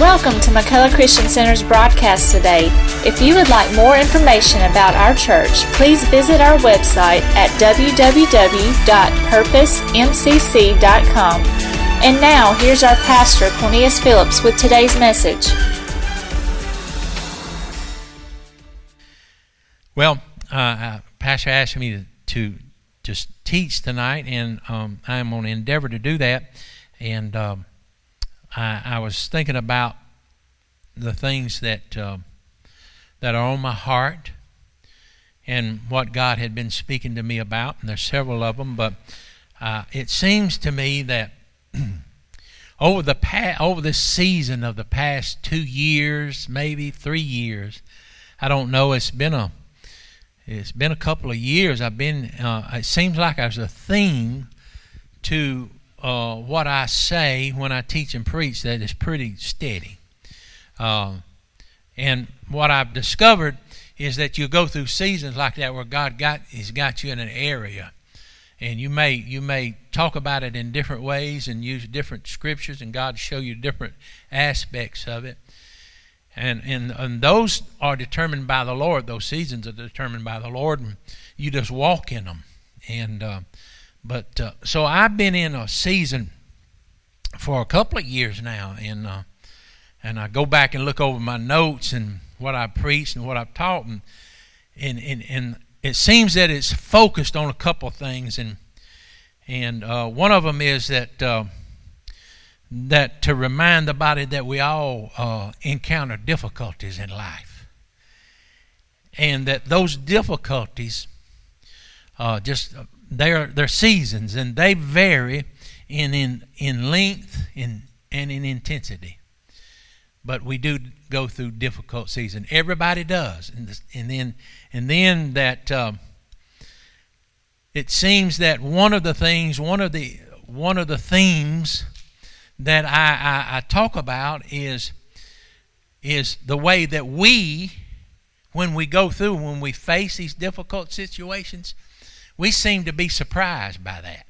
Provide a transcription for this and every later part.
Welcome to McCullough Christian Center's broadcast today. If you would like more information about our church, please visit our website at www.purposemcc.com. And now, here's our pastor, Cornelius Phillips, with today's message. Well, uh, uh, Pastor asked me to, to just teach tonight, and um, I'm going to endeavor to do that. And um, I, I, was thinking about the things that uh, that are on my heart and what God had been speaking to me about, and there's several of them. But uh, it seems to me that over the pa- over this season of the past two years, maybe three years, I don't know. It's been a it's been a couple of years. I've been. Uh, it seems like there's a theme to uh, what I say when I teach and preach that is pretty steady. Uh, and what I've discovered is that you go through seasons like that where God got has got you in an area, and you may you may talk about it in different ways and use different scriptures, and God show you different aspects of it. And, and and those are determined by the Lord. Those seasons are determined by the Lord, and you just walk in them. And uh, but uh, so I've been in a season for a couple of years now, and uh, and I go back and look over my notes and what I preached and what I've taught, and and and, and it seems that it's focused on a couple of things, and and uh, one of them is that uh, that to remind the body that we all uh, encounter difficulties in life, and that those difficulties uh, just they're, they're seasons and they vary in, in, in length in, and in intensity. But we do go through difficult season. Everybody does. And, and then, and then that um, it seems that one of the things, one of the, one of the themes that I, I, I talk about is, is the way that we, when we go through, when we face these difficult situations, we seem to be surprised by that.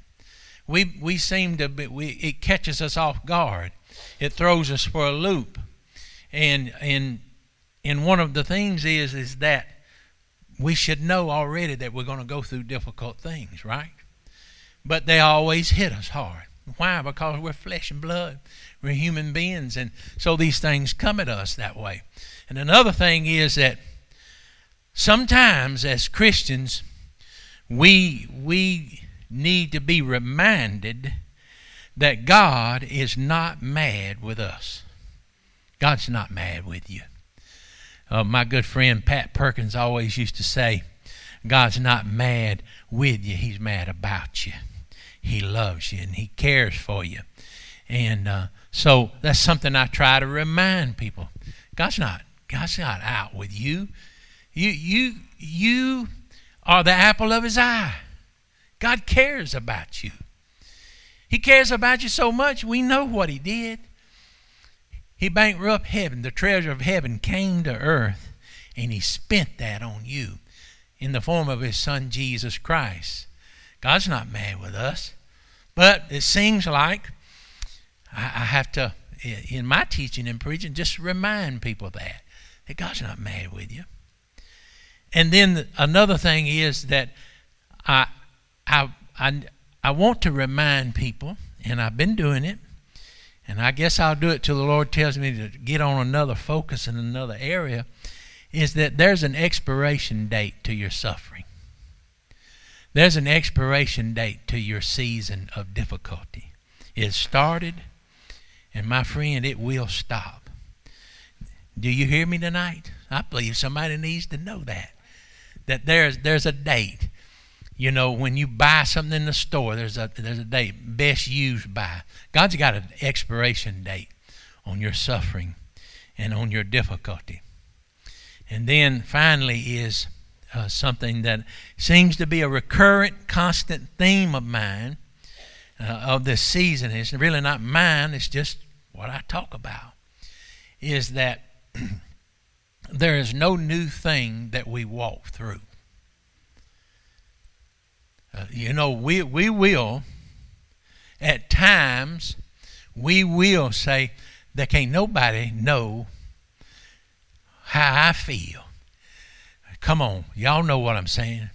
We, we seem to be, we, it catches us off guard. It throws us for a loop. And, and, and one of the things is, is that we should know already that we're going to go through difficult things, right? But they always hit us hard. Why? Because we're flesh and blood. We're human beings. And so these things come at us that way. And another thing is that sometimes as Christians, we we need to be reminded that God is not mad with us. God's not mad with you. Uh, my good friend Pat Perkins always used to say, God's not mad with you, He's mad about you. He loves you and He cares for you. And uh, so that's something I try to remind people. God's not God's not out with you. You you you are the apple of his eye. God cares about you. He cares about you so much, we know what he did. He bankrupted heaven. The treasure of heaven came to earth, and he spent that on you in the form of his son, Jesus Christ. God's not mad with us. But it seems like I, have to, in my teaching and preaching, just remind people that, that God's not mad with you. And then another thing is that I, I, I, I want to remind people, and I've been doing it, and I guess I'll do it till the Lord tells me to get on another focus in another area, is that there's an expiration date to your suffering. There's an expiration date to your season of difficulty. It started, and my friend, it will stop. Do you hear me tonight? I believe somebody needs to know that that there's there's a date. You know, when you buy something in the store, there's a there's a date best used by. God's got an expiration date on your suffering and on your difficulty. And then finally is uh, something that seems to be a recurrent, constant theme of mine uh, of this season. It's really not mine, it's just what I talk about. Is that there is no new thing that we walk through. Uh, you know, we, we will, at times, we will say, there can't nobody know how I feel. Come on, y'all know what I'm saying.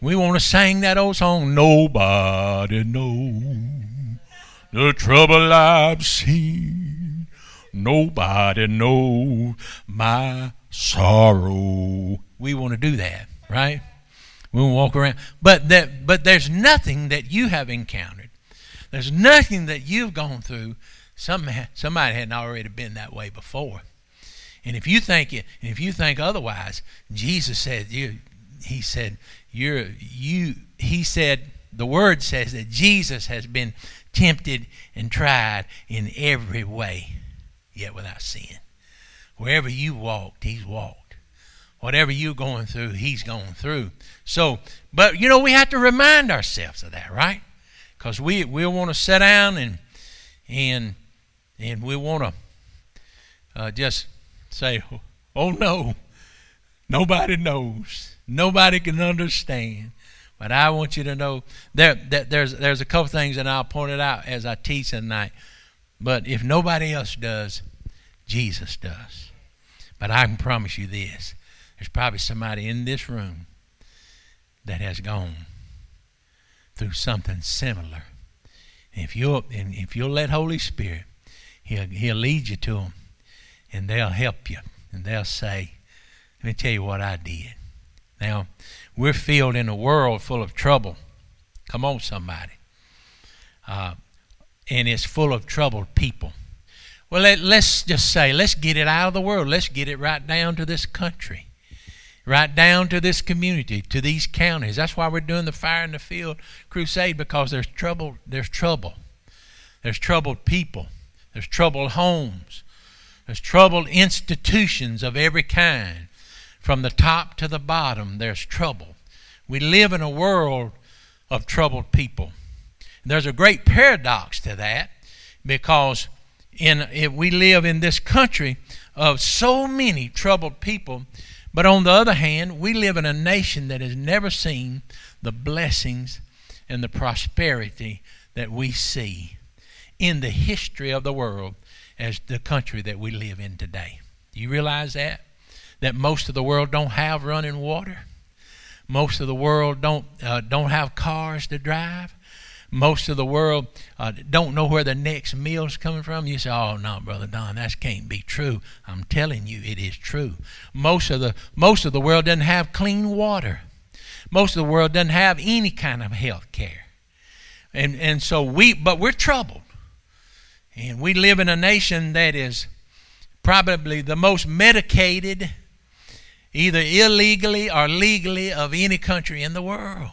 We want to sing that old song, Nobody Knows the Trouble I've Seen. Nobody knows my sorrow. We want to do that, right? We want to walk around. But that but there's nothing that you have encountered. There's nothing that you've gone through. Some, somebody hadn't already been that way before. And if you think it, and if you think otherwise, Jesus said you he said you're you he said the word says that Jesus has been tempted and tried in every way, yet without sin. Wherever you walked, he's walked. Whatever you're going through, he's going through. So, but you know, we have to remind ourselves of that, right? Because we we want to sit down and and and we want to uh, just say, "Oh no, nobody knows." Nobody can understand. But I want you to know that there's there's a couple things that I'll point it out as I teach tonight. But if nobody else does, Jesus does. But I can promise you this. There's probably somebody in this room that has gone through something similar. If you'll and if you'll let Holy Spirit, He'll He'll lead you to them and they'll help you. And they'll say, Let me tell you what I did. Now, we're filled in a world full of trouble. Come on, somebody. Uh, and it's full of troubled people. Well, let, us just say, let's get it out of the world. Let's get it right down to this country, right down to this community, to these counties. That's why we're doing the Fire in the Field crusade because there's trouble. There's trouble. There's troubled people. There's troubled homes. There's troubled institutions of every kind. From the top to the bottom, there's trouble. We live in a world of troubled people. There's a great paradox to that because in if we live in this country of so many troubled people, but on the other hand, we live in a nation that has never seen the blessings and the prosperity that we see in the history of the world as the country that we live in today. Do you realize that? that most of the world don't have running water. Most of the world don't uh, don't have cars to drive. Most of the world uh, don't know where the next meal's coming from. You say, "Oh no, brother Don, that can't be true." I'm telling you, it is true. Most of the most of the world doesn't have clean water. Most of the world doesn't have any kind of health care, and and so we, but we're troubled, and we live in a nation that is probably the most medicated either illegally or legally of any country in the world.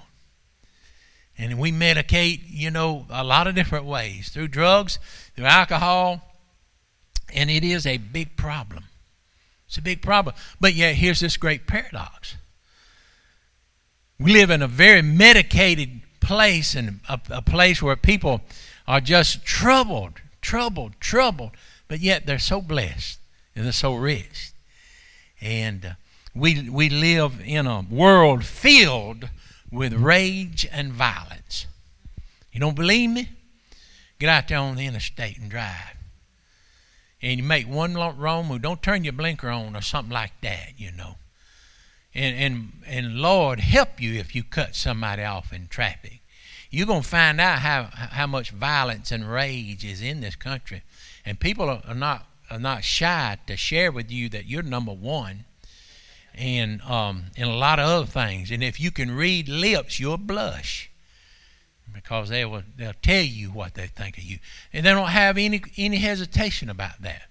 And we medicate, you know, a lot of different ways through drugs, through alcohol, and it is a big problem. It's a big problem. But yet, here's this great paradox. We live in a very medicated place and a, a place where people are just troubled, troubled, troubled, but yet they're so blessed and they're so rich. And uh, we, we live in a world filled with rage and violence. You don't believe me? Get out there on the interstate and drive. And you make one wrong move. Don't turn your blinker on or something like that, you know. And, and, and Lord, help you if you cut somebody off in traffic. You're going to find out how, how much violence and rage is in this country. And people are not, are not shy to share with you that you're number one and um, and a lot of other things. And if you can read lips, you'll blush because they will they'll tell you what they think of you, and they don't have any any hesitation about that.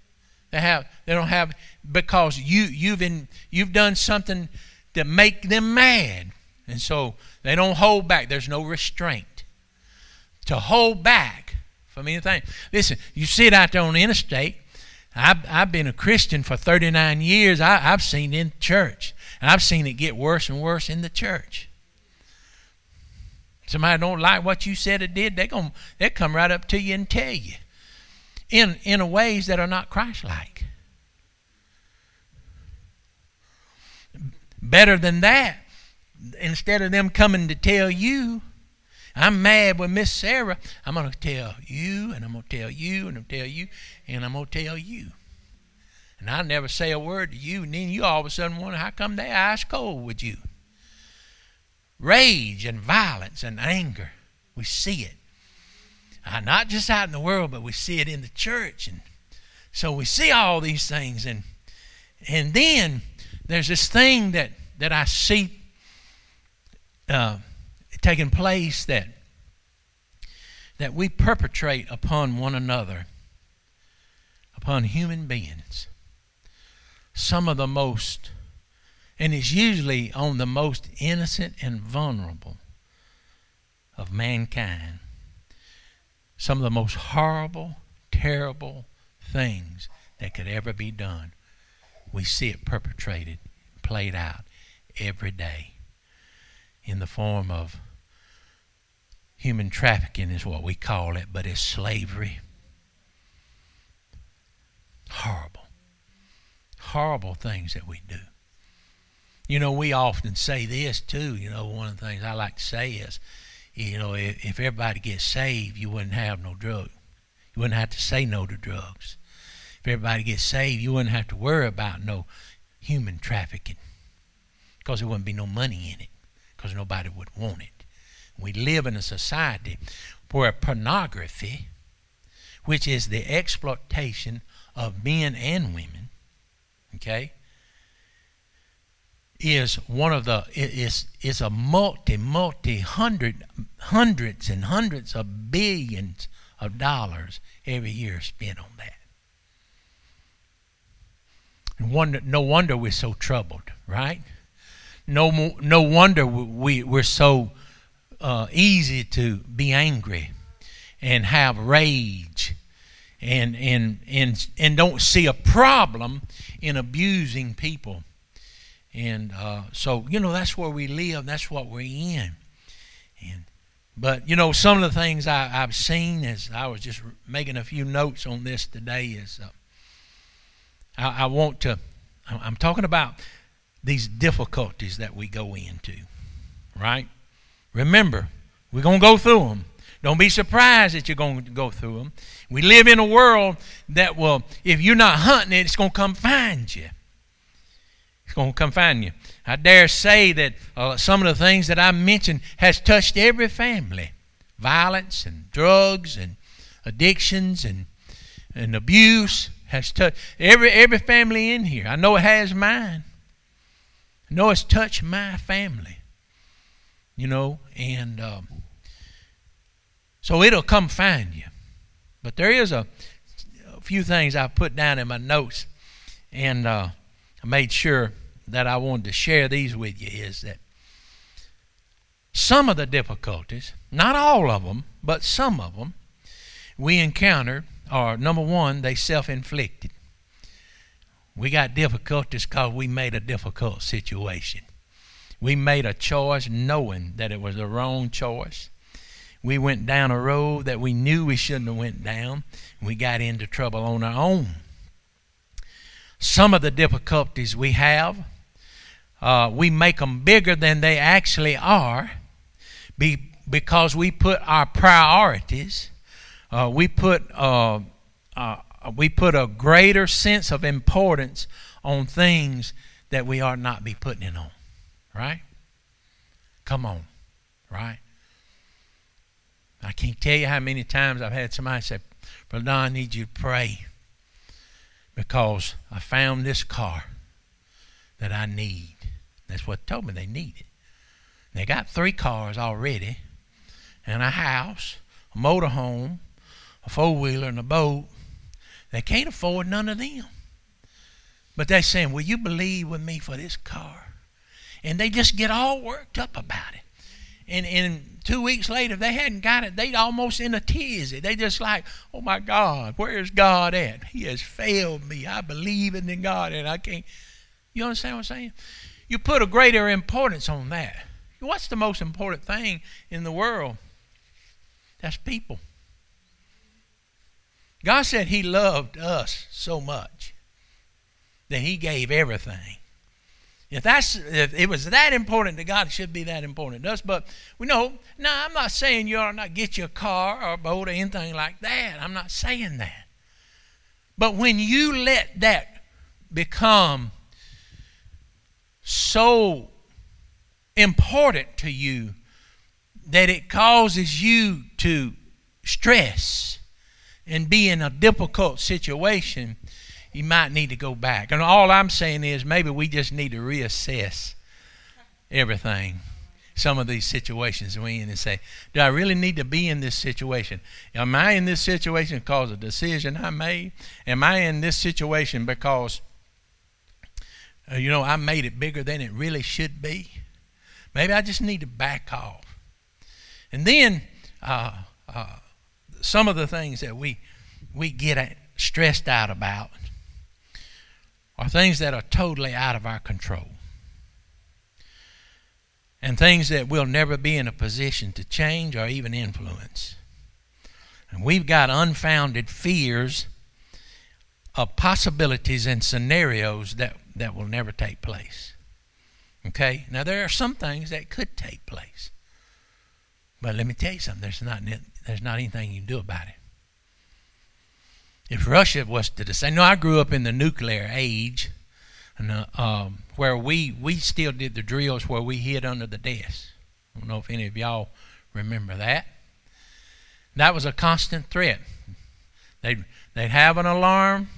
They have they don't have because you you've in, you've done something to make them mad, and so they don't hold back. There's no restraint to hold back from anything. Listen, you sit out there on the interstate I've, I've been a Christian for 39 years. I, have seen in church. And I've seen it get worse and worse in the church. Somebody don't like what you said or did, they're going they come right up to you and tell you in, in ways that are not Christ-like. Better than that, instead of them coming to tell you, I'm mad with Miss Sarah. I'm going to tell you, and I'm going to tell you, and I'm going to tell you, and I'm going to tell you. And I never say a word to you, and then you all of a sudden wonder how come they ice cold with you. Rage and violence and anger, we see it. Uh, not just out in the world, but we see it in the church. And so we see all these things. And, and then there's this thing that, that I see uh, taking place that, that we perpetrate upon one another, upon human beings some of the most, and it's usually on the most innocent and vulnerable of mankind, some of the most horrible, terrible things that could ever be done. We see it perpetrated, played out every day in the form of human trafficking, is what we call it, but it's slavery. Horrible horrible things that we do. You know, we often say this too. You know, one of the things I like to say is, you know, if, if everybody gets saved, you wouldn't have no drug. You wouldn't have to say no to drugs. If everybody gets saved, you wouldn't have to worry about no human trafficking because there wouldn't be no money in it because nobody would want it. We live in a society where pornography, which is the exploitation of men and women, okay, is one of the is is a multi multi hundred hundreds and hundreds of billions of dollars every year spent on that. And wonder, no wonder we're so troubled, right? No, no wonder we, we're so uh, easy to be angry and have rage and, and, and, and don't see a problem in abusing people. And uh, so, you know, that's where we live. That's what we're in. And, but, you know, some of the things I, have seen as I was just making a few notes on this today is uh, I, I want to, I'm talking about these difficulties that we go into, right? Remember, we're going to go through them. Don't be surprised that you're going to go through them. We live in a world that will, if you're not hunting it, it's going to come find you. It's going to come find you. I dare say that uh, some of the things that I mentioned has touched every family. Violence and drugs and addictions and, and abuse has touched every, every family in here. I know it has mine. I know it's touched my family. You know, and um, so it'll come find you. But there is a, a few things I put down in my notes, and uh, I made sure that I wanted to share these with you. Is that some of the difficulties, not all of them, but some of them, we encountered are number one, they self inflicted. We got difficulties because we made a difficult situation. We made a choice knowing that it was the wrong choice we went down a road that we knew we shouldn't have went down. We got into trouble on our own. Some of the difficulties we have, uh, we make them bigger than they actually are be, because we put our priorities, uh, we put uh, uh we put a greater sense of importance on things that we ought not be putting it on. Right? Come on. Right? I can't tell you how many times I've had somebody say, Brother Don, I need you to pray because I found this car that I need. That's what told me they needed. They got three cars already, and a house, a motorhome, a four wheeler, and a boat. They can't afford none of them. But they're saying, Will you believe with me for this car? And they just get all worked up about it. And, and two weeks later, if they hadn't got it, they'd almost in a tizzy. They just like, oh my God, where's God at? He has failed me. I believe in God and I can't. You understand what I'm saying? You put a greater importance on that. What's the most important thing in the world? That's people. God said He loved us so much that He gave everything. If that's if it was that important to God, it should be that important to us. But we know, no, I'm not saying you ought not get your car or boat or anything like that. I'm not saying that. But when you let that become so important to you that it causes you to stress and be in a difficult situation, you might need to go back. And all I'm saying is maybe we just need to reassess everything. Some of these situations we're in and say, Do I really need to be in this situation? Am I in this situation because of a decision I made? Am I in this situation because, uh, you know, I made it bigger than it really should be? Maybe I just need to back off. And then uh, uh, some of the things that we we get stressed out about are things that are totally out of our control. And things that we'll never be in a position to change or even influence. And we've got unfounded fears of possibilities and scenarios that, that will never take place. Okay? Now, there are some things that could take place. But let me tell you something there's not, there's not anything you can do about it. If Russia was to decide, no, I grew up in the nuclear age, and uh, um, where we we still did the drills where we hid under the desk. I don't know if any of y'all remember that. That was a constant threat. They'd they'd have an alarm,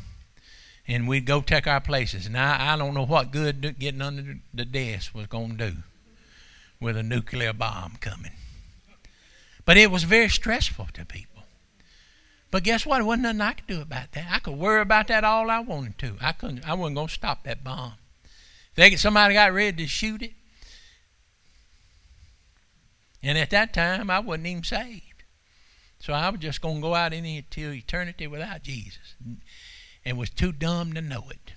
and we'd go take our places. Now I don't know what good getting under the desk was going to do with a nuclear bomb coming. But it was very stressful to people. But guess what? There wasn't nothing I could do about that. I could worry about that all I wanted to. I couldn't. I wasn't going to stop that bomb. If they, somebody got ready to shoot it, and at that time I wasn't even saved, so I was just going to go out into eternity without Jesus, and was too dumb to know it.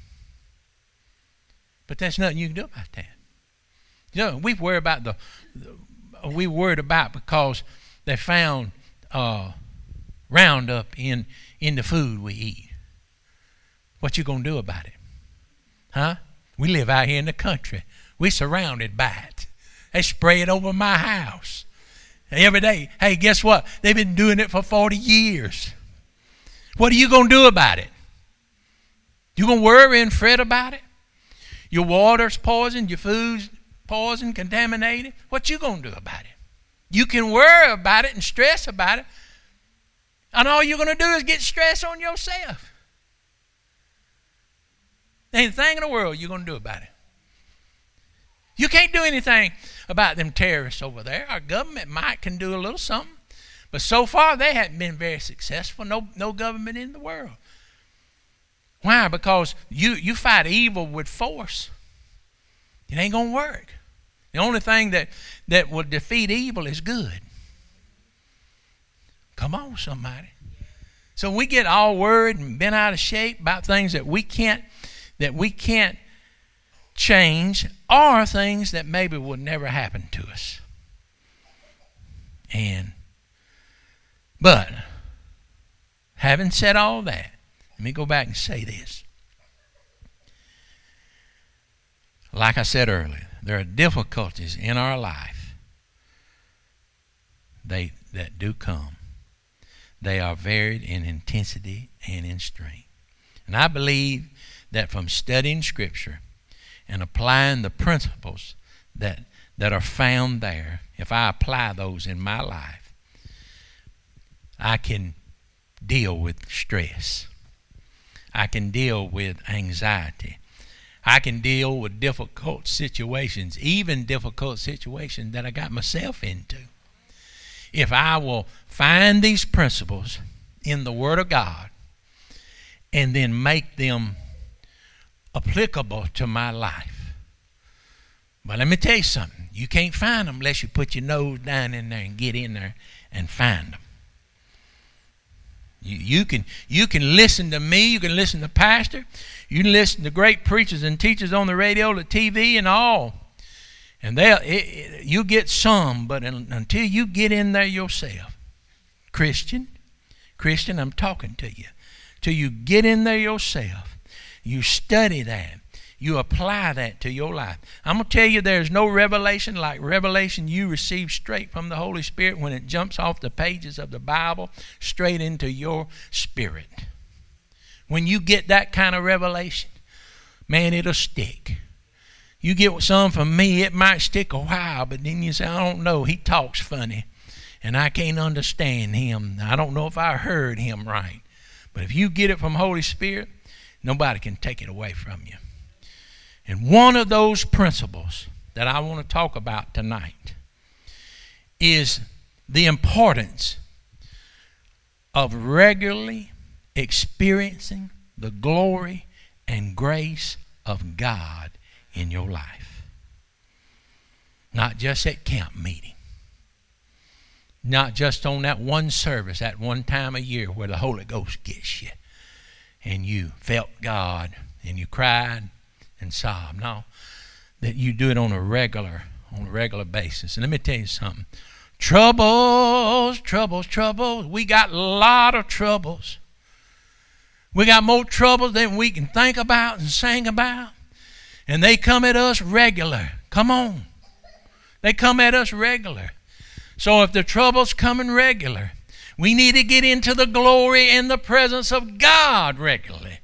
But that's nothing you can do about that. You know, we worry about the, the we worried about because they found. Uh, Roundup in, in the food we eat. What you going to do about it? Huh? We live out here in the country. We surrounded by it. They spray it over my house every day. Hey, guess what? They've been doing it for 40 years. What are you going to do about it? You going to worry and fret about it? Your water's poisoned, your food's poisoned, contaminated. What you going to do about it? You can worry about it and stress about it, and all you're going to do is get stress on yourself. Anything in the world you're going to do about it. You can't do anything about them terrorists over there. Our government might can do a little something, but so far they haven't been very successful. No, no government in the world. Why? Because you, you fight evil with force. It ain't gonna work. The only thing that, that will defeat evil is good. Come on, somebody. So we get all worried and bent out of shape about things that we can't that we can't change or things that maybe will never happen to us. And but having said all that, let me go back and say this. Like I said earlier, there are difficulties in our life they that do come they are varied in intensity and in strength. And I believe that from studying Scripture and applying the principles that, that are found there, if I apply those in my life, I can deal with stress. I can deal with anxiety. I can deal with difficult situations, even difficult situations that I got myself into if I will find these principles in the Word of God and then make them applicable to my life. But let me tell you something. You can't find them unless you put your nose down in there and get in there and find them. You, you, can, you can listen to me, you can listen to Pastor, you can listen to great preachers and teachers on the radio, the TV, and all. And they you get some, but until you get in there yourself, Christian, Christian, I'm talking to you. Till you get in there yourself, you study that, you apply that to your life. I'm to tell you there's no revelation like revelation you receive straight from the Holy Spirit when it jumps off the pages of the Bible straight into your spirit. When you get that kind of revelation, man, it'll stick. You get some from me, it might stick a while, but then you say, I don't know, he talks funny, and I can't understand him. I don't know if I heard him right. But if you get it from Holy Spirit, nobody can take it away from you. And one of those principles that I want to talk about tonight is the importance of regularly experiencing the glory and grace of God in your life. Not just at camp meeting. Not just on that one service, that one time a year where the Holy Ghost gets you and you felt God and you cried and sobbed. No, that you do it on a regular, on a regular basis. And let me tell you something. Troubles, troubles, troubles. We got a lot of troubles. We got more troubles than we can think about and sing about. And they come at us regular. Come on. They come at us regular. So if the trouble's coming regular, we need to get into the glory and the presence of God regularly.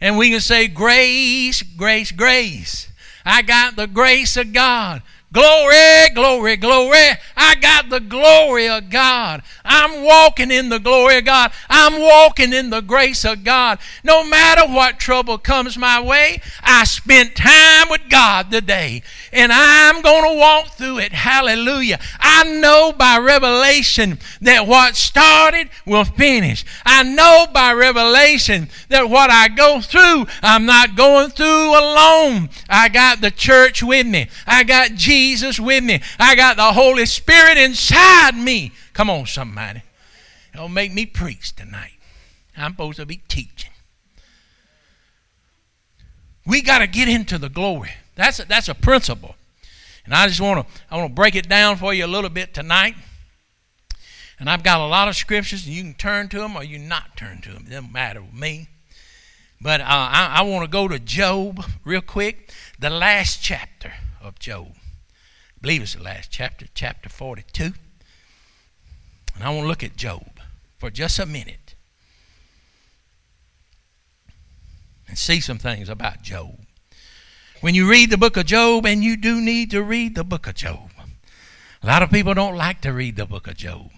And we can say, Grace, grace, grace. I got the grace of God. Glory, glory, glory. I got the glory of God. I'm walking in the glory of God. I'm walking in the grace of God. No matter what trouble comes my way, I spent time with God today. And I'm going to walk through it. Hallelujah. I know by revelation that what started will finish. I know by revelation that what I go through, I'm not going through alone. I got the church with me. I got Jesus Jesus with me. I got the Holy Spirit inside me. Come on, somebody. It'll make me preach tonight. I'm supposed to be teaching. We got to get into the glory. That's a, that's a principle. And I just want to I want to break it down for you a little bit tonight. And I've got a lot of scriptures, and you can turn to them or you not turn to them. It doesn't matter with me. But uh, I, I want to go to Job real quick, the last chapter of Job. Believe it's the last chapter, chapter 42. And I want to look at Job for just a minute and see some things about Job. When you read the book of Job, and you do need to read the book of Job, a lot of people don't like to read the book of Job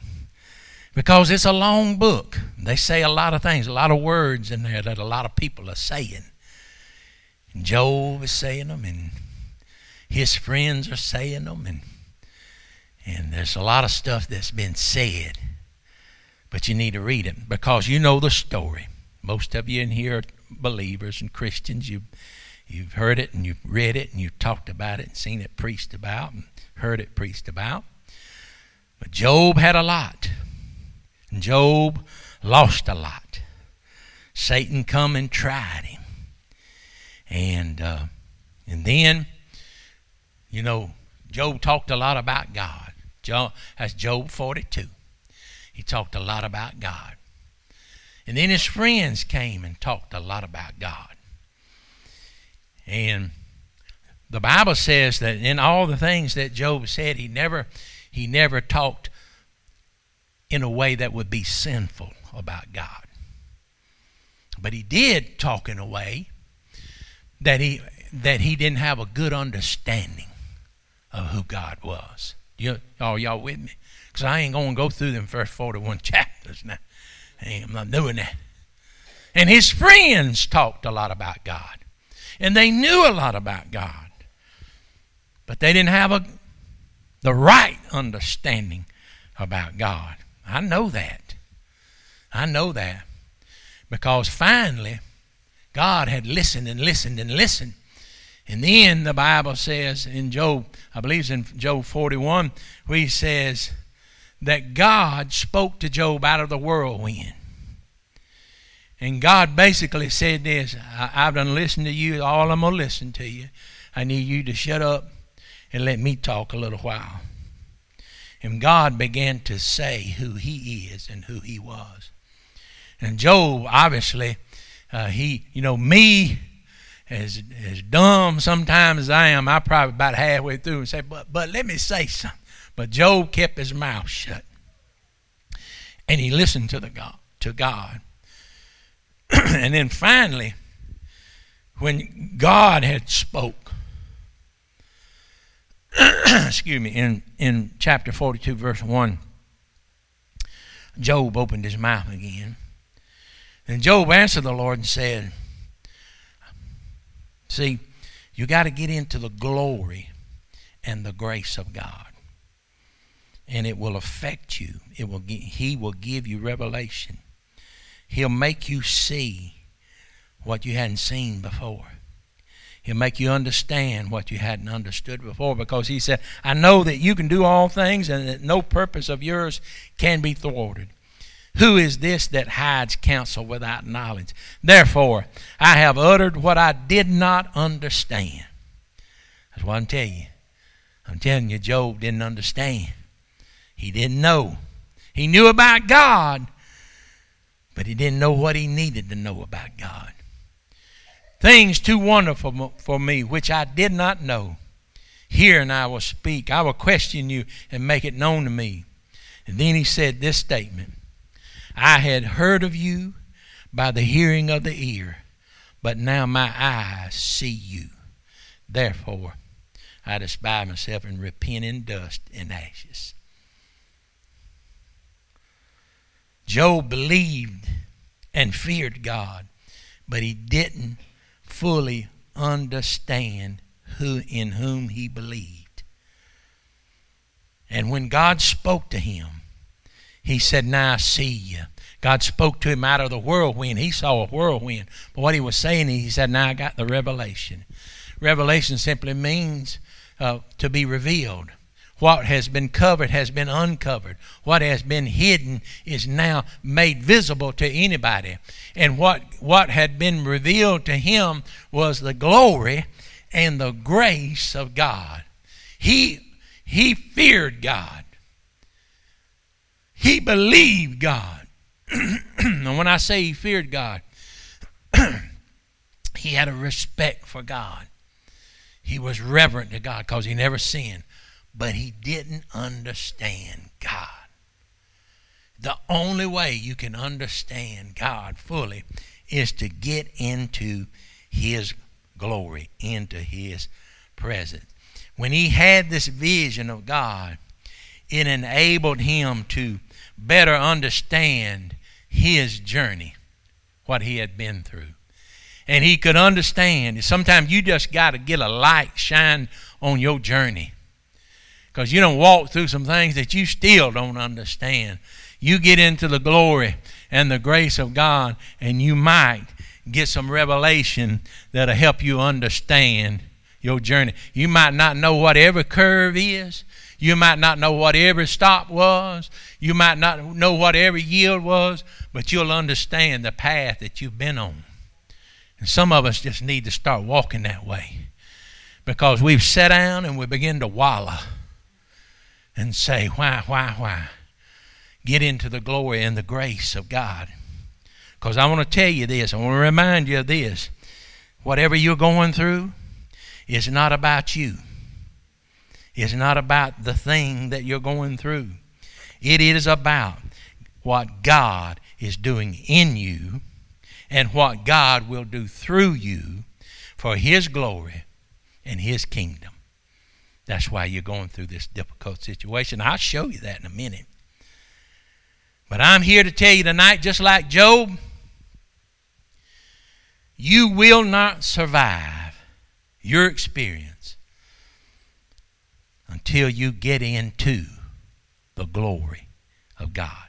because it's a long book. They say a lot of things, a lot of words in there that a lot of people are saying. And Job is saying them, and his friends are saying them, and and there's a lot of stuff that's been said, but you need to read it because you know the story. Most of you in here are believers and Christians. You you've heard it and you've read it and you've talked about it and seen it preached about and heard it preached about. But Job had a lot. And Job lost a lot. Satan come and tried him. And uh, and then you know, Job talked a lot about God. Job, that's Job 42. He talked a lot about God. And then his friends came and talked a lot about God. And the Bible says that in all the things that Job said, he never he never talked in a way that would be sinful about God. But he did talk in a way that he that he didn't have a good understanding of who God was. You, are y'all with me? Because I ain't going to go through them first 41 chapters now. I'm not doing that. And his friends talked a lot about God. And they knew a lot about God. But they didn't have a, the right understanding about God. I know that. I know that. Because finally, God had listened and listened and listened and then the Bible says in Job, I believe it's in Job 41, where he says that God spoke to Job out of the whirlwind. And God basically said this I, have done listened to you, all I'm going to listen to you. I need you to shut up and let me talk a little while. And God began to say who he is and who he was. And Job, obviously, uh, he, you know, me as as dumb sometimes as I am, I probably about halfway through and say, "But but let me say something." But Job kept his mouth shut, and he listened to the God to God. and then finally, when God had spoke, excuse me, in in chapter forty-two, verse one, Job opened his mouth again, and Job answered the Lord and said See, you got to get into the glory and the grace of God. And it will affect you. It will he will give you revelation. He'll make you see what you hadn't seen before. He'll make you understand what you hadn't understood before because he said, I know that you can do all things and that no purpose of yours can be thwarted. Who is this that hides counsel without knowledge? Therefore, I have uttered what I did not understand. That's what I'm telling you. I'm telling you, Job didn't understand. He didn't know. He knew about God, but he didn't know what he needed to know about God. Things too wonderful for me, which I did not know. Hear and I will speak. I will question you and make it known to me. And then he said this statement I had heard of you by the hearing of the ear, but now my eyes see you. Therefore, I despise myself and repent in dust and ashes. Job believed and feared God, but he didn't fully understand who in whom he believed. And when God spoke to him, he said, Now I see you. God spoke to him out of the whirlwind. He saw a whirlwind. But what he was saying, he said, Now I got the revelation. Revelation simply means uh, to be revealed. What has been covered has been uncovered. What has been hidden is now made visible to anybody. And what, what had been revealed to him was the glory and the grace of God. He, he feared God. He believed God. and when I say he feared God, he had a respect for God. He was reverent to God because he never sinned. But he didn't understand God. The only way you can understand God fully is to get into his glory, into his presence. When he had this vision of God, it enabled him to better understand his journey, what he had been through. And he could understand. Sometimes you just got to get a light shine on your journey. Because you don't walk through some things that you still don't understand. You get into the glory and the grace of God, and you might get some revelation that'll help you understand your journey. You might not know what every curve is, you might not know what every stop was. You might not know what every yield was, but you'll understand the path that you've been on. And some of us just need to start walking that way because we've sat down and we begin to wallow and say, Why, why, why? Get into the glory and the grace of God. Because I want to tell you this, I want to remind you of this. Whatever you're going through is not about you. It's not about the thing that you're going through. It is about what God is doing in you and what God will do through you for His glory and His kingdom. That's why you're going through this difficult situation. I'll show you that in a minute. But I'm here to tell you tonight, just like Job, you will not survive your experience until you get into the glory of God.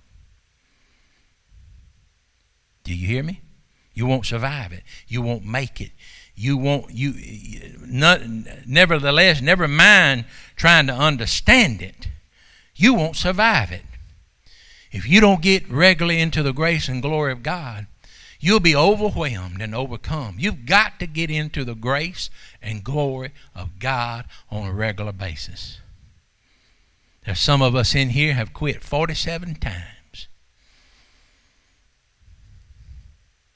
Do you hear me? You won't survive it. You won't make it. You won't you not, nevertheless never mind trying to understand it. You won't survive it. If you don't get regularly into the grace and glory of God, you'll be overwhelmed and overcome. You've got to get into the grace and glory of God on a regular basis. There's some of us in here have quit 47 times.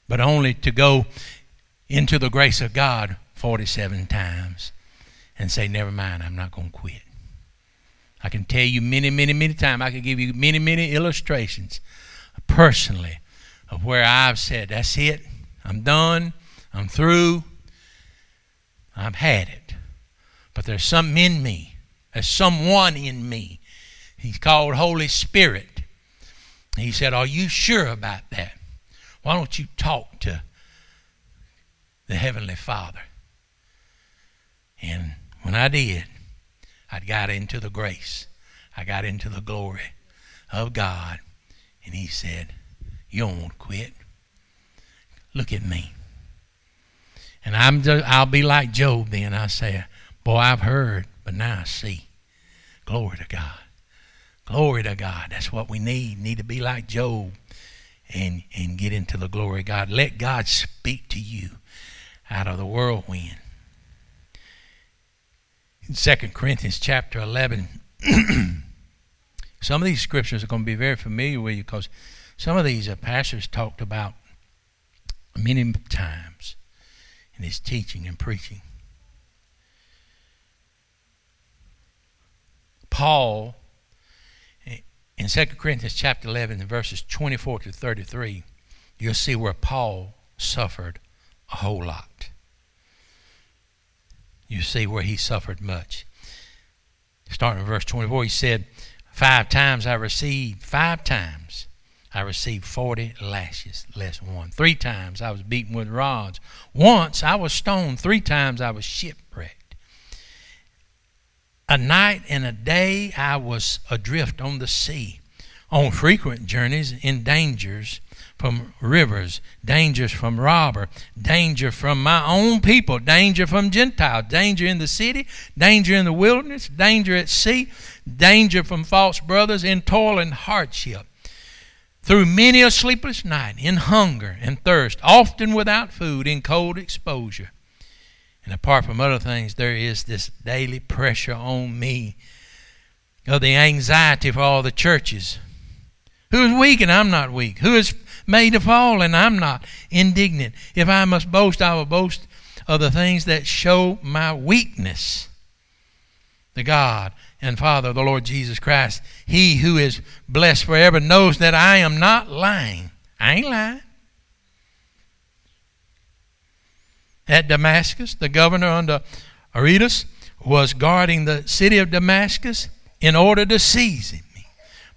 But only to go into the grace of God 47 times and say, Never mind, I'm not going to quit. I can tell you many, many, many times. I can give you many, many illustrations personally of where I've said, That's it. I'm done. I'm through. I've had it. But there's something in me. There's someone in me. He's called Holy Spirit. He said, Are you sure about that? Why don't you talk to the Heavenly Father? And when I did, I got into the grace. I got into the glory of God. And he said, You don't want to quit. Look at me. And I'm just, I'll be like Job then. I say, Boy, I've heard, but now I see. Glory to God. Glory to God. That's what we need. Need to be like Job and, and get into the glory of God. Let God speak to you out of the whirlwind. In 2 Corinthians chapter 11, some of these scriptures are going to be very familiar with you because some of these uh, pastors talked about many times in his teaching and preaching. Paul, in 2 Corinthians chapter 11, verses 24 to 33, you'll see where Paul suffered a whole lot. You see where he suffered much. Starting in verse 24, he said, Five times I received, five times I received 40 lashes, less one. Three times I was beaten with rods. Once I was stoned. Three times I was shipwrecked. A night and a day I was adrift on the sea, on frequent journeys in dangers from rivers, dangers from robber, danger from my own people, danger from Gentiles, danger in the city, danger in the wilderness, danger at sea, danger from false brothers, in toil and hardship through many a sleepless night, in hunger and thirst, often without food, in cold exposure. And apart from other things, there is this daily pressure on me of the anxiety for all the churches. Who is weak and I'm not weak? Who is made to fall and I'm not indignant? If I must boast, I will boast of the things that show my weakness. The God and Father of the Lord Jesus Christ, He who is blessed forever, knows that I am not lying. I ain't lying. At Damascus, the governor under Aretas was guarding the city of Damascus in order to seize me.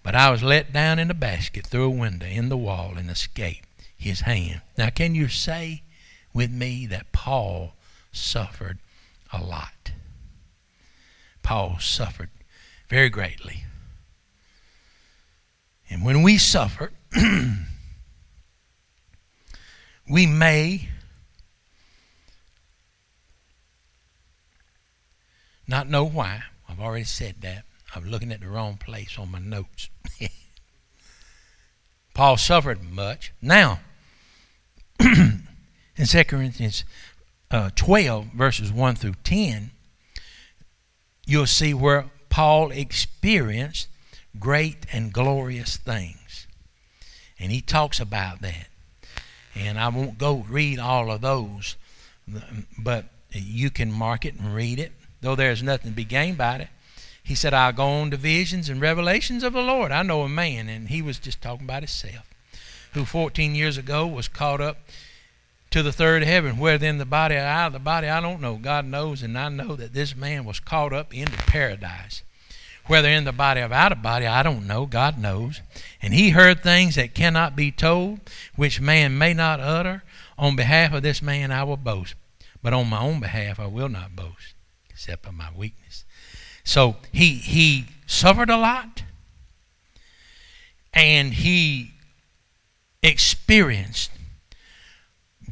But I was let down in a basket through a window in the wall and escaped his hand. Now, can you say with me that Paul suffered a lot? Paul suffered very greatly. And when we suffer, we may not know why. I've already said that. I'm looking at the wrong place on my notes. Paul suffered much. Now, in 2 Corinthians uh, 12, verses 1 through 10, you'll see where Paul experienced great and glorious things. And he talks about that. And I won't go read all of those, but you can mark it and read it, though there's nothing to be gained by it. He said, I'll go on to visions and revelations of the Lord. I know a man, and he was just talking about himself, who 14 years ago was caught up to the third heaven. Whether in the body of the body, I don't know. God knows, and I know that this man was caught up into paradise. Whether in the body or out of body, I don't know. God knows. And he heard things that cannot be told, which man may not utter. On behalf of this man, I will boast. But on my own behalf, I will not boast, except of my weakness. So he he suffered a lot, and he experienced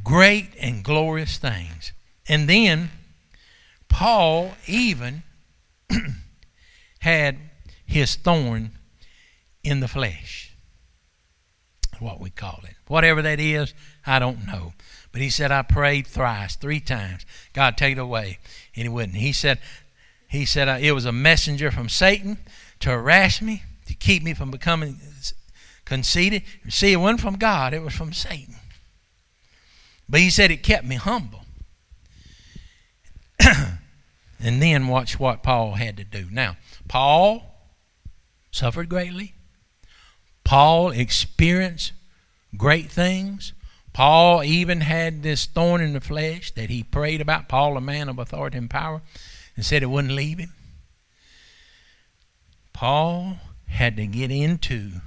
great and glorious things. And then Paul even had his thorn in the flesh. What we call it. Whatever that is, I don't know. But he said, I prayed thrice, three times. God, take it away. And he wouldn't. He said, he said uh, it was a messenger from Satan to harass me, to keep me from becoming conceited. See, it wasn't from God, it was from Satan. But he said it kept me humble. and then watch what Paul had to do. Now, Paul suffered greatly. Paul experienced great things. Paul even had this thorn in the flesh that he prayed about. Paul, a man of authority and power, and said it wouldn't leave him. Paul had to get into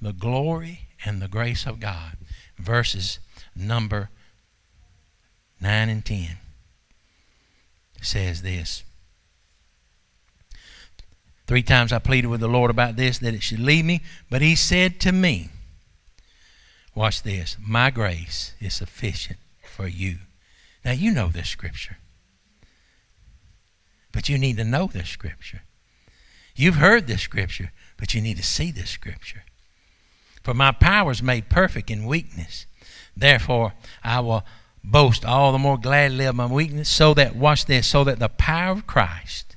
the glory and the grace of God. Verses number 9 and 10 says this. Three times I pleaded with the Lord about this, that it should leave me. But he said to me, Watch this, my grace is sufficient for you. Now, you know this scripture. But you need to know this scripture. You've heard this scripture, but you need to see this scripture. For my power is made perfect in weakness. Therefore, I will boast all the more gladly of my weakness, so that, watch this, so that the power of Christ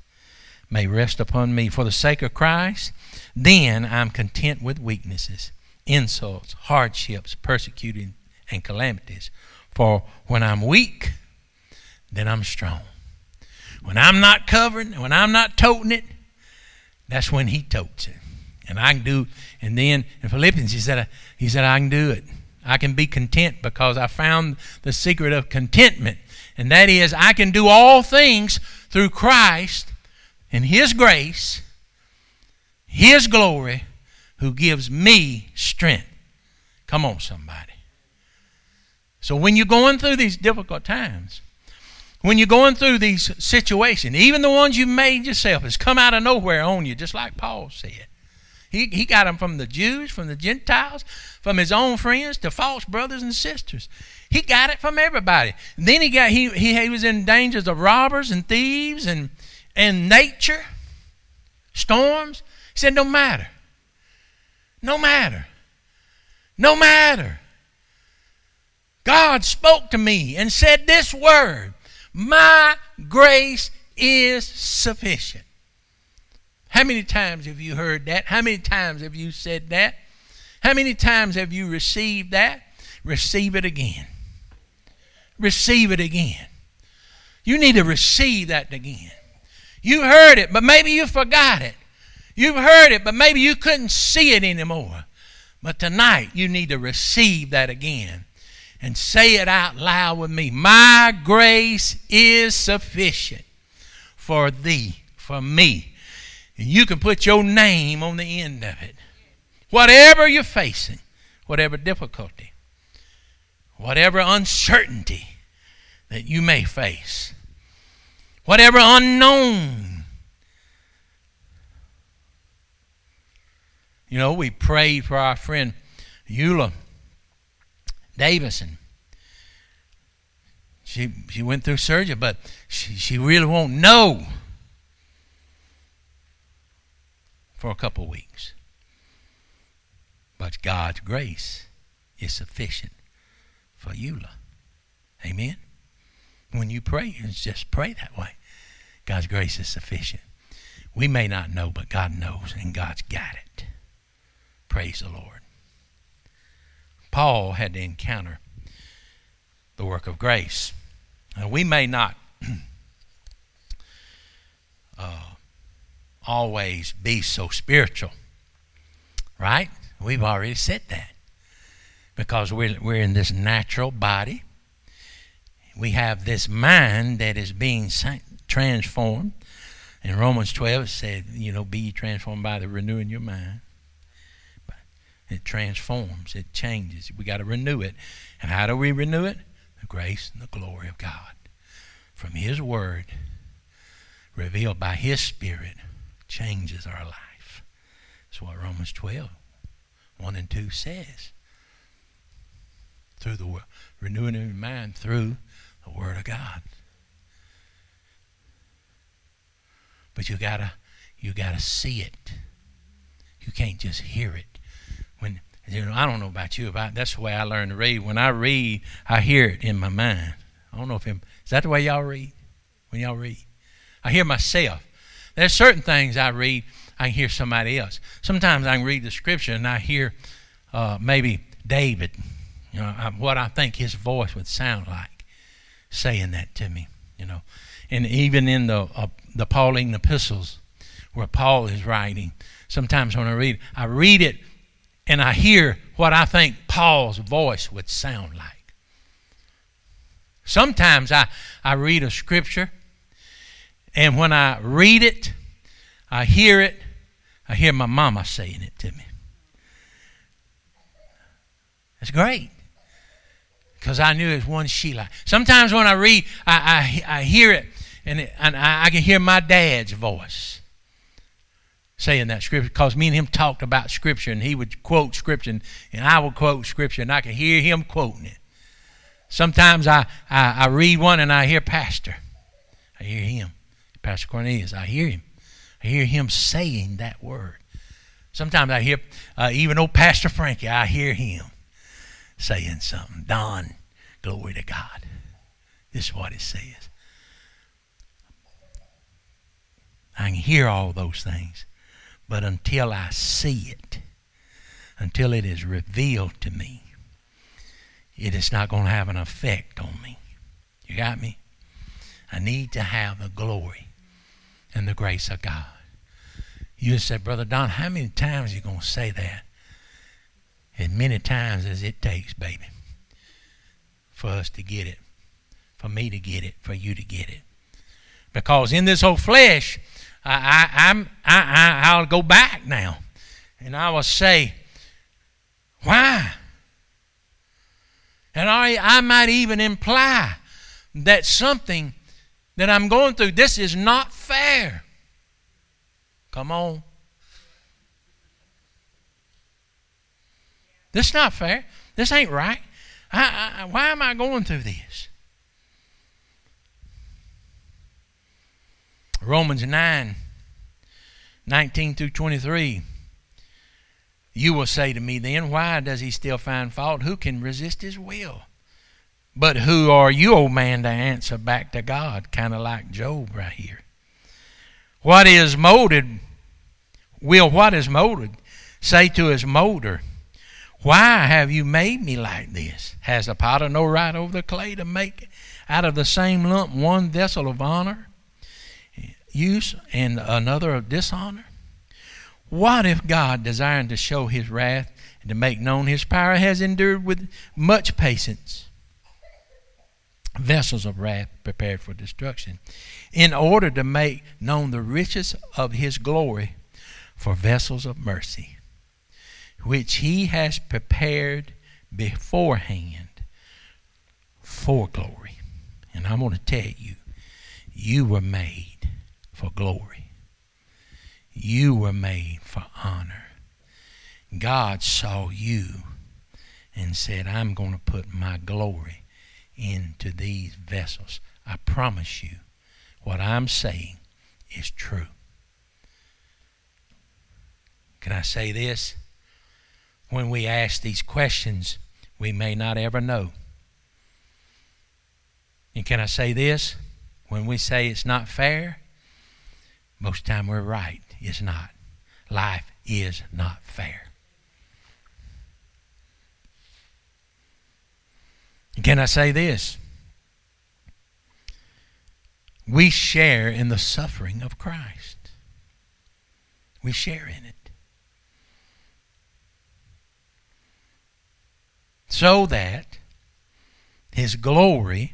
may rest upon me. For the sake of Christ, then I'm content with weaknesses, insults, hardships, persecuting, and calamities. For when I'm weak, then I'm strong. When I'm not covering, when I'm not toting it, that's when he totes it. And I can do, and then in Philippians, he said, he said, I can do it. I can be content because I found the secret of contentment. And that is, I can do all things through Christ in His grace, His glory, who gives me strength. Come on, somebody. So when you're going through these difficult times, when you're going through these situations, even the ones you made yourself, has come out of nowhere on you, just like Paul said. He, he got them from the Jews, from the Gentiles, from his own friends to false brothers and sisters. He got it from everybody. And then he got he, he, he was in dangers of robbers and thieves and and nature, storms. He said, No matter. No matter. No matter. God spoke to me and said this word My grace is sufficient. How many times have you heard that? How many times have you said that? How many times have you received that? Receive it again. Receive it again. You need to receive that again. You heard it, but maybe you forgot it. You've heard it, but maybe you couldn't see it anymore. But tonight, you need to receive that again and say it out loud with me. My grace is sufficient for thee, for me. And you can put your name on the end of it. Whatever you're facing, whatever difficulty, whatever uncertainty that you may face, whatever unknown. You know, we prayed for our friend Eula Davison. She, she went through surgery, but she, she really won't know for a couple weeks. But God's grace is sufficient for Eula. Amen? When you pray, just pray that way. God's grace is sufficient. We may not know, but God knows, and God's got it. Praise the Lord. Paul had to encounter the work of grace. Now, we may not uh, always be so spiritual. Right? We've already said that. Because we're, we're in this natural body. We have this mind that is being transformed. In Romans 12, it said, you know, be transformed by the renewing your mind. But It transforms, it changes. We got to renew it. And how do we renew it? The grace and the glory of God. From His Word, revealed by His Spirit, changes our life. That's what Romans 12, 1 and 2 says. Through the renewing of your mind through the Word of God. But you gotta you gotta see it. You can't just hear it. When you know, I don't know about you, about that's the way I learn to read. When I read, I hear it in my mind. I don't know if it, is that the way y'all read? When y'all read, I hear myself. There's certain things I read, I hear somebody else. Sometimes I can read the scripture and I hear uh, maybe David You know, what I think his voice would sound like saying that to me. You know, and even in the uh, the Pauline epistles, where Paul is writing, sometimes when I read, I read it and I hear what I think Paul's voice would sound like. Sometimes I, I read a scripture, and when I read it, I hear it, I hear my mama saying it to me. That's great because I knew it was one Sheila. Sometimes when I read, I, I, I hear it, and, it, and I, I can hear my dad's voice saying that scripture because me and him talked about scripture and he would quote scripture and, and I would quote scripture and I could hear him quoting it. Sometimes I, I, I read one and I hear Pastor. I hear him. Pastor Cornelius. I hear him. I hear him saying that word. Sometimes I hear uh, even old Pastor Frankie, I hear him saying something. Don, glory to God. This is what it says. I can hear all those things. But until I see it, until it is revealed to me, it is not going to have an effect on me. You got me? I need to have the glory and the grace of God. You said, Brother Don, how many times are you going to say that? As many times as it takes, baby, for us to get it, for me to get it, for you to get it. Because in this whole flesh, I, I, I'm, I, I, will go back now. And I will say, why? And I, I might even imply that something that I'm going through, this is not fair. Come on. This is not fair. This ain't right. I, I, why am I going through this? Romans 9 19 through 23. You will say to me then, Why does he still find fault? Who can resist his will? But who are you, old man, to answer back to God? Kind of like Job right here. What is molded, will what is molded say to his molder, Why have you made me like this? Has the potter no right over the clay to make out of the same lump one vessel of honor? use and another of dishonor? What if God, desiring to show his wrath and to make known his power, has endured with much patience vessels of wrath prepared for destruction, in order to make known the riches of his glory for vessels of mercy, which he has prepared beforehand for glory? And I'm going to tell you, you were made for glory. You were made for honor. God saw you and said, I'm going to put my glory into these vessels. I promise you, what I'm saying is true. Can I say this? When we ask these questions, we may not ever know. And can I say this? When we say it's not fair, most time we're right. It's not. Life is not fair. Can I say this? We share in the suffering of Christ. We share in it. So that His glory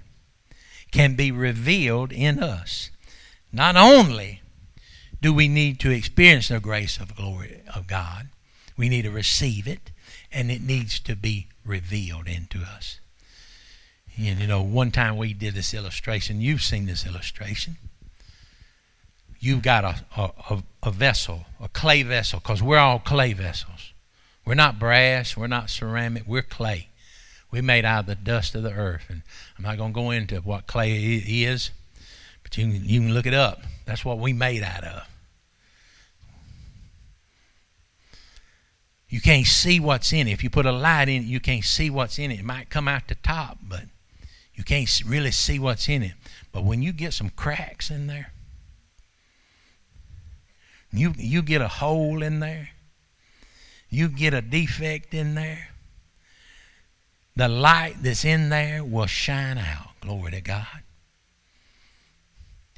can be revealed in us. Not only do we need to experience the grace of glory of God. We need to receive it, and it needs to be revealed into us. And, you know, one time we did this illustration. You've seen this illustration. You've got a, a, a vessel, a clay vessel, because we're all clay vessels. We're not brass, we're not ceramic, we're clay. We're made out of the dust of the earth. And I'm not going to go into what clay is, but you can, you can look it up. That's what we made out of. You can't see what's in it. If you put a light in it, you can't see what's in it. It might come out the top, but you can't really see what's in it. But when you get some cracks in there, you you get a hole in there, you get a defect in there, the light that's in there will shine out. Glory to God.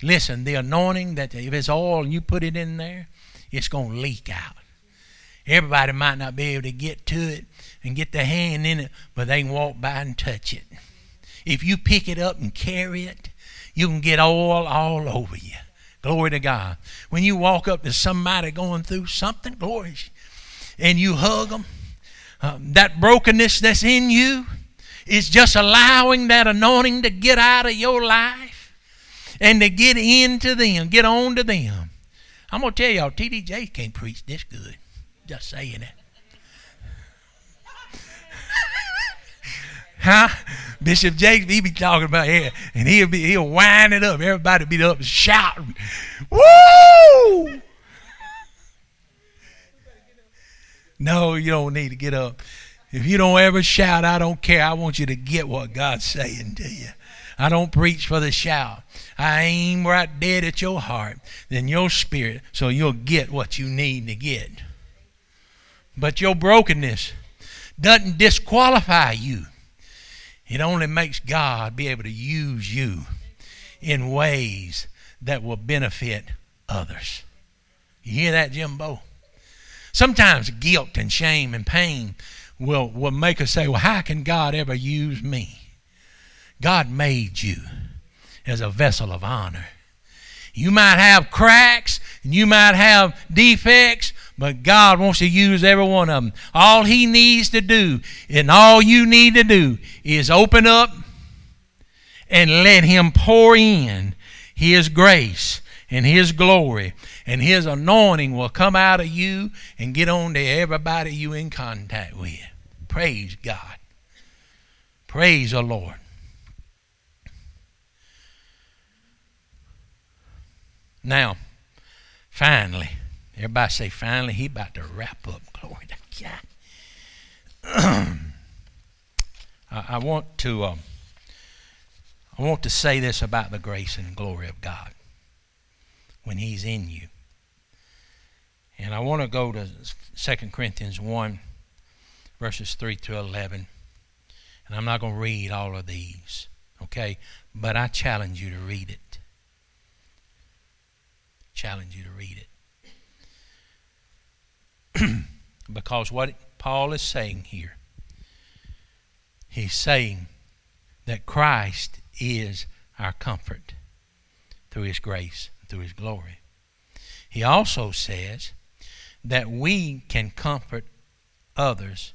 Listen, the anointing that if it's oil and you put it in there, it's going to leak out. Everybody might not be able to get to it and get their hand in it, but they can walk by and touch it. If you pick it up and carry it, you can get oil all over you. Glory to God. When you walk up to somebody going through something, glory, and you hug them, uh, that brokenness that's in you is just allowing that anointing to get out of your life and to get into them, get on to them. I'm going to tell y'all, TDJ can't preach this good. Just saying it. Huh? Bishop Jakes, he be talking about here, and he'll be he'll wind it up. Everybody be up shouting, "Woo!" No, you don't need to get up. If you don't ever shout, I don't care. I want you to get what God's saying to you. I don't preach for the shout. I aim right dead at your heart, then your spirit, so you'll get what you need to get. But your brokenness doesn't disqualify you. It only makes God be able to use you in ways that will benefit others. You hear that, Jimbo? Sometimes guilt and shame and pain will, will make us say, Well, how can God ever use me? God made you as a vessel of honor. You might have cracks and you might have defects, but God wants to use every one of them. All He needs to do, and all you need to do, is open up and let Him pour in His grace and His glory, and His anointing will come out of you and get on to everybody you in contact with. Praise God. Praise the Lord. Now, finally, everybody say finally, he about to wrap up. Glory to God. I, want to um, I want to say this about the grace and glory of God when He's in you. And I want to go to 2 Corinthians 1, verses 3 to 11. And I'm not going to read all of these, okay? But I challenge you to read it. Challenge you to read it. because what Paul is saying here, he's saying that Christ is our comfort through his grace, through his glory. He also says that we can comfort others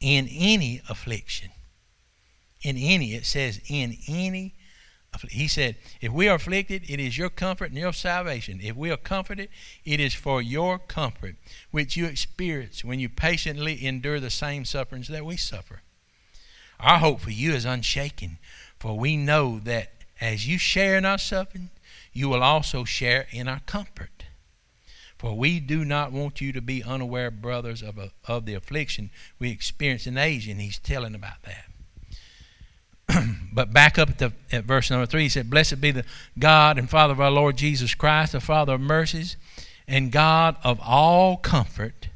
in any affliction. In any, it says, in any he said, If we are afflicted, it is your comfort and your salvation. If we are comforted, it is for your comfort, which you experience when you patiently endure the same sufferings that we suffer. Our hope for you is unshaken, for we know that as you share in our suffering, you will also share in our comfort. For we do not want you to be unaware, brothers, of, a, of the affliction we experience in Asia. And he's telling about that. but back up at, the, at verse number three, he said, Blessed be the God and Father of our Lord Jesus Christ, the Father of mercies, and God of all comfort,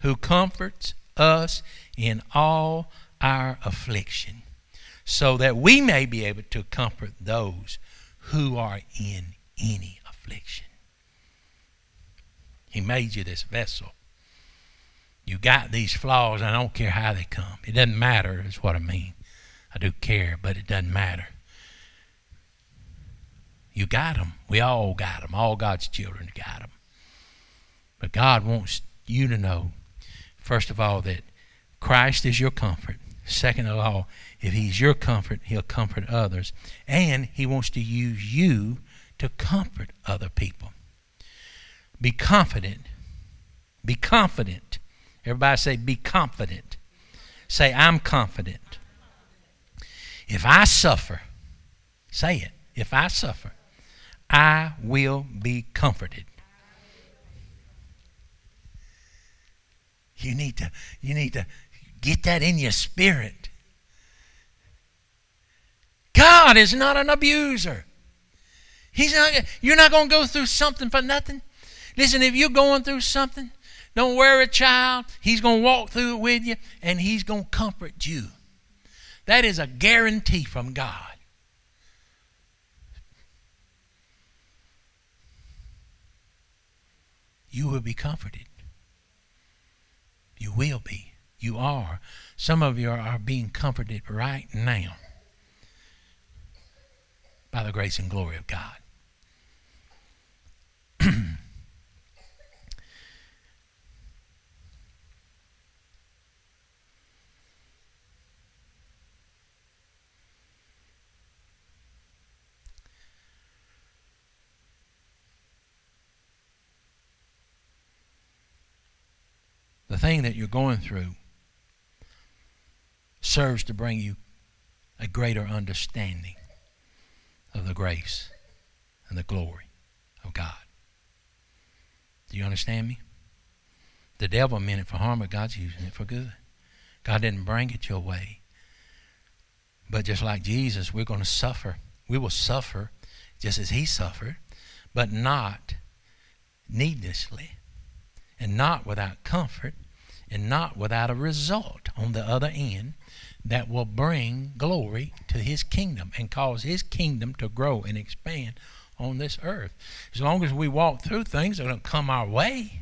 who comforts us in all our affliction, so that we may be able to comfort those who are in any affliction. He made you this vessel. You got these flaws, I don't care how they come. It doesn't matter, is what I mean. I do care, but it doesn't matter. You got them. We all got them. All God's children got them. But God wants you to know, first of all, that Christ is your comfort. Second of all, if He's your comfort, He'll comfort others. And He wants to use you to comfort other people. Be confident. Be confident. Everybody say, be confident. Say, I'm confident. If I suffer, say it. If I suffer, I will be comforted. You need to, you need to get that in your spirit. God is not an abuser. He's not, you're not going to go through something for nothing. Listen, if you're going through something, don't worry, child. He's going to walk through it with you and he's going to comfort you. That is a guarantee from God. You will be comforted. You will be. You are. Some of you are being comforted right now by the grace and glory of God. thing that you're going through serves to bring you a greater understanding of the grace and the glory of God. Do you understand me? The devil meant it for harm, but God's using it for good. God didn't bring it your way. But just like Jesus, we're going to suffer. We will suffer just as he suffered, but not needlessly and not without comfort and not without a result on the other end that will bring glory to his kingdom and cause his kingdom to grow and expand on this earth. As long as we walk through things that don't come our way,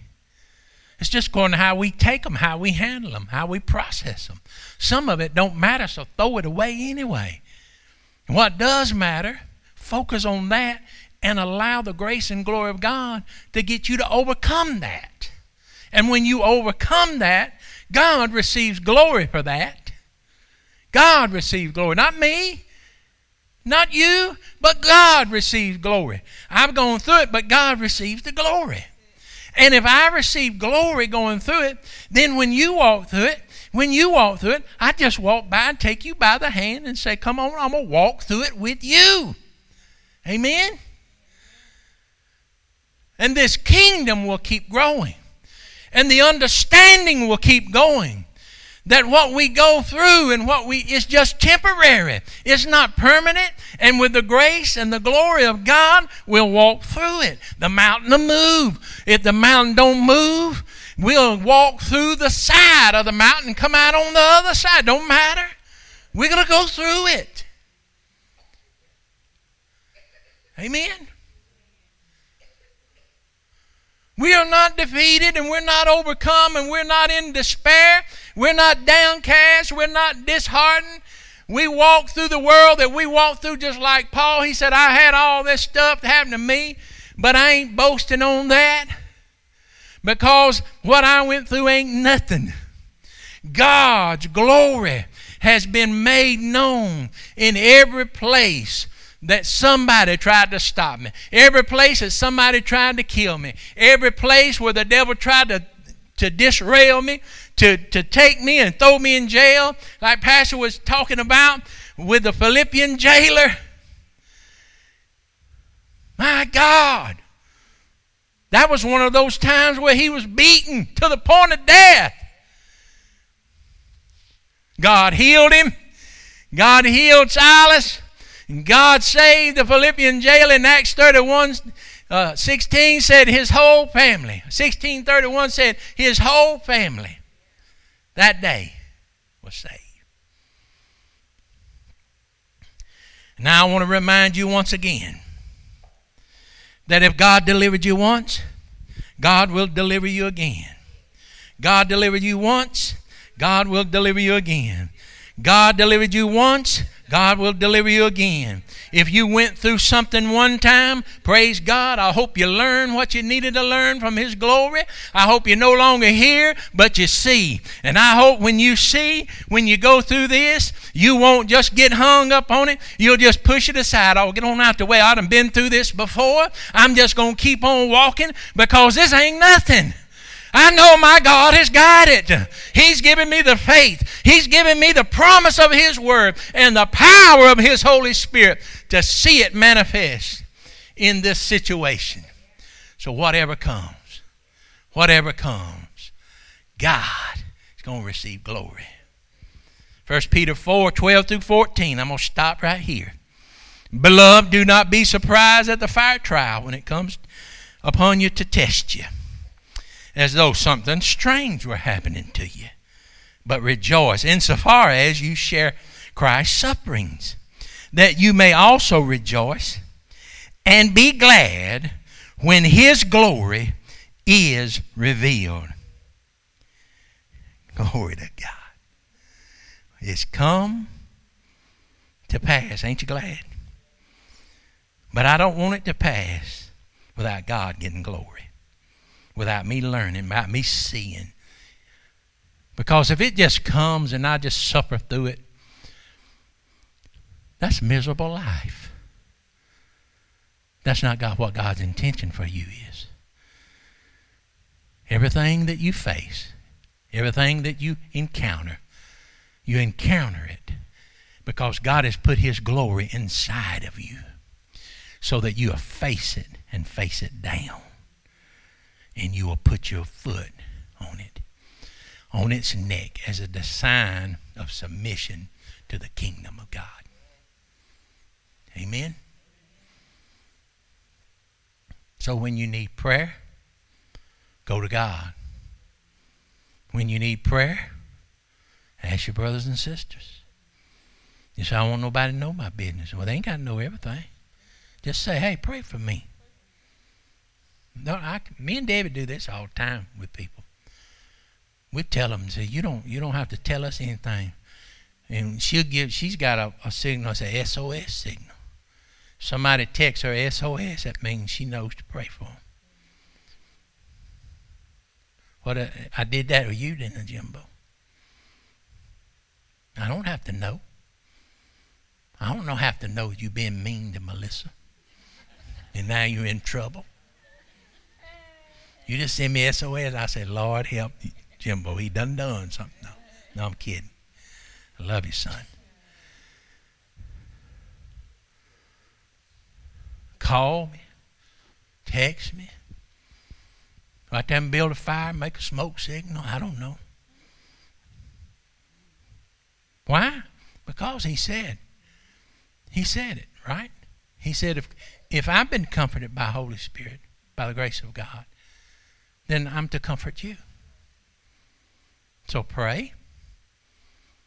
it's just going to how we take them, how we handle them, how we process them. Some of it don't matter, so throw it away anyway. What does matter, focus on that and allow the grace and glory of God to get you to overcome that. And when you overcome that, God receives glory for that. God receives glory, not me, not you, but God receives glory. I've gone through it, but God receives the glory. And if I receive glory going through it, then when you walk through it, when you walk through it, I just walk by and take you by the hand and say, Come on, I'm going to walk through it with you. Amen? And this kingdom will keep growing. And the understanding will keep going that what we go through and what we is just temporary. It's not permanent. And with the grace and the glory of God, we'll walk through it. The mountain will move. If the mountain don't move, we'll walk through the side of the mountain come out on the other side. Don't matter. We're going to go through it. Amen. We are not defeated and we're not overcome and we're not in despair. We're not downcast. We're not disheartened. We walk through the world that we walk through just like Paul. He said, I had all this stuff happen to me, but I ain't boasting on that because what I went through ain't nothing. God's glory has been made known in every place that somebody tried to stop me. Every place that somebody tried to kill me. Every place where the devil tried to, to disrail me, to, to take me and throw me in jail, like Pastor was talking about with the Philippian jailer. My God. That was one of those times where he was beaten to the point of death. God healed him. God healed Silas. God saved the Philippian jail in Acts 31 uh, 16 said his whole family. 1631 said his whole family that day was saved. Now I want to remind you once again that if God delivered you once, God will deliver you again. God delivered you once, God will deliver you again. God delivered you once, God will deliver you again. If you went through something one time, praise God. I hope you learned what you needed to learn from His glory. I hope you no longer hear, but you see. And I hope when you see, when you go through this, you won't just get hung up on it. You'll just push it aside. I'll get on out the way. I done been through this before. I'm just going to keep on walking because this ain't nothing. I know my God has it. He's given me the faith. He's given me the promise of His Word and the power of His Holy Spirit to see it manifest in this situation. So, whatever comes, whatever comes, God is going to receive glory. 1 Peter 4 12 through 14. I'm going to stop right here. Beloved, do not be surprised at the fire trial when it comes upon you to test you as though something strange were happening to you. But rejoice insofar as you share Christ's sufferings, that you may also rejoice and be glad when his glory is revealed. Glory to God. It's come to pass. Ain't you glad? But I don't want it to pass without God getting glory, without me learning, without me seeing. Because if it just comes and I just suffer through it, that's miserable life. That's not God, what God's intention for you is. Everything that you face, everything that you encounter, you encounter it because God has put His glory inside of you so that you face it and face it down. And you will put your foot on it, on its neck, as a sign of submission to the kingdom of God. Amen? So when you need prayer, go to God. When you need prayer, ask your brothers and sisters. You say, I don't want nobody to know my business. Well, they ain't got to know everything. Just say, hey, pray for me. No, I, me and David do this all the time with people. We tell them, say, you don't, you don't have to tell us anything. And she'll give, she's got a, a signal, it's a SOS signal. Somebody texts her SOS, that means she knows to pray for them. What a, I did that or you didn't, I, Jimbo. I don't have to know. I don't know have to know you being mean to Melissa and now you're in trouble. You just send me SOS. I say, Lord, help Jimbo. He done done something. No, no, I'm kidding. I love you, son. Call me. Text me. Right there and build a fire, make a smoke signal. I don't know. Why? Because he said. He said it, right? He said, if, if I've been comforted by Holy Spirit, by the grace of God, then I'm to comfort you. So pray.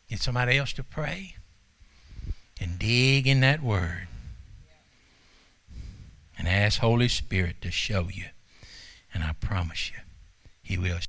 Get somebody else to pray. And dig in that word. And ask Holy Spirit to show you. And I promise you, He will.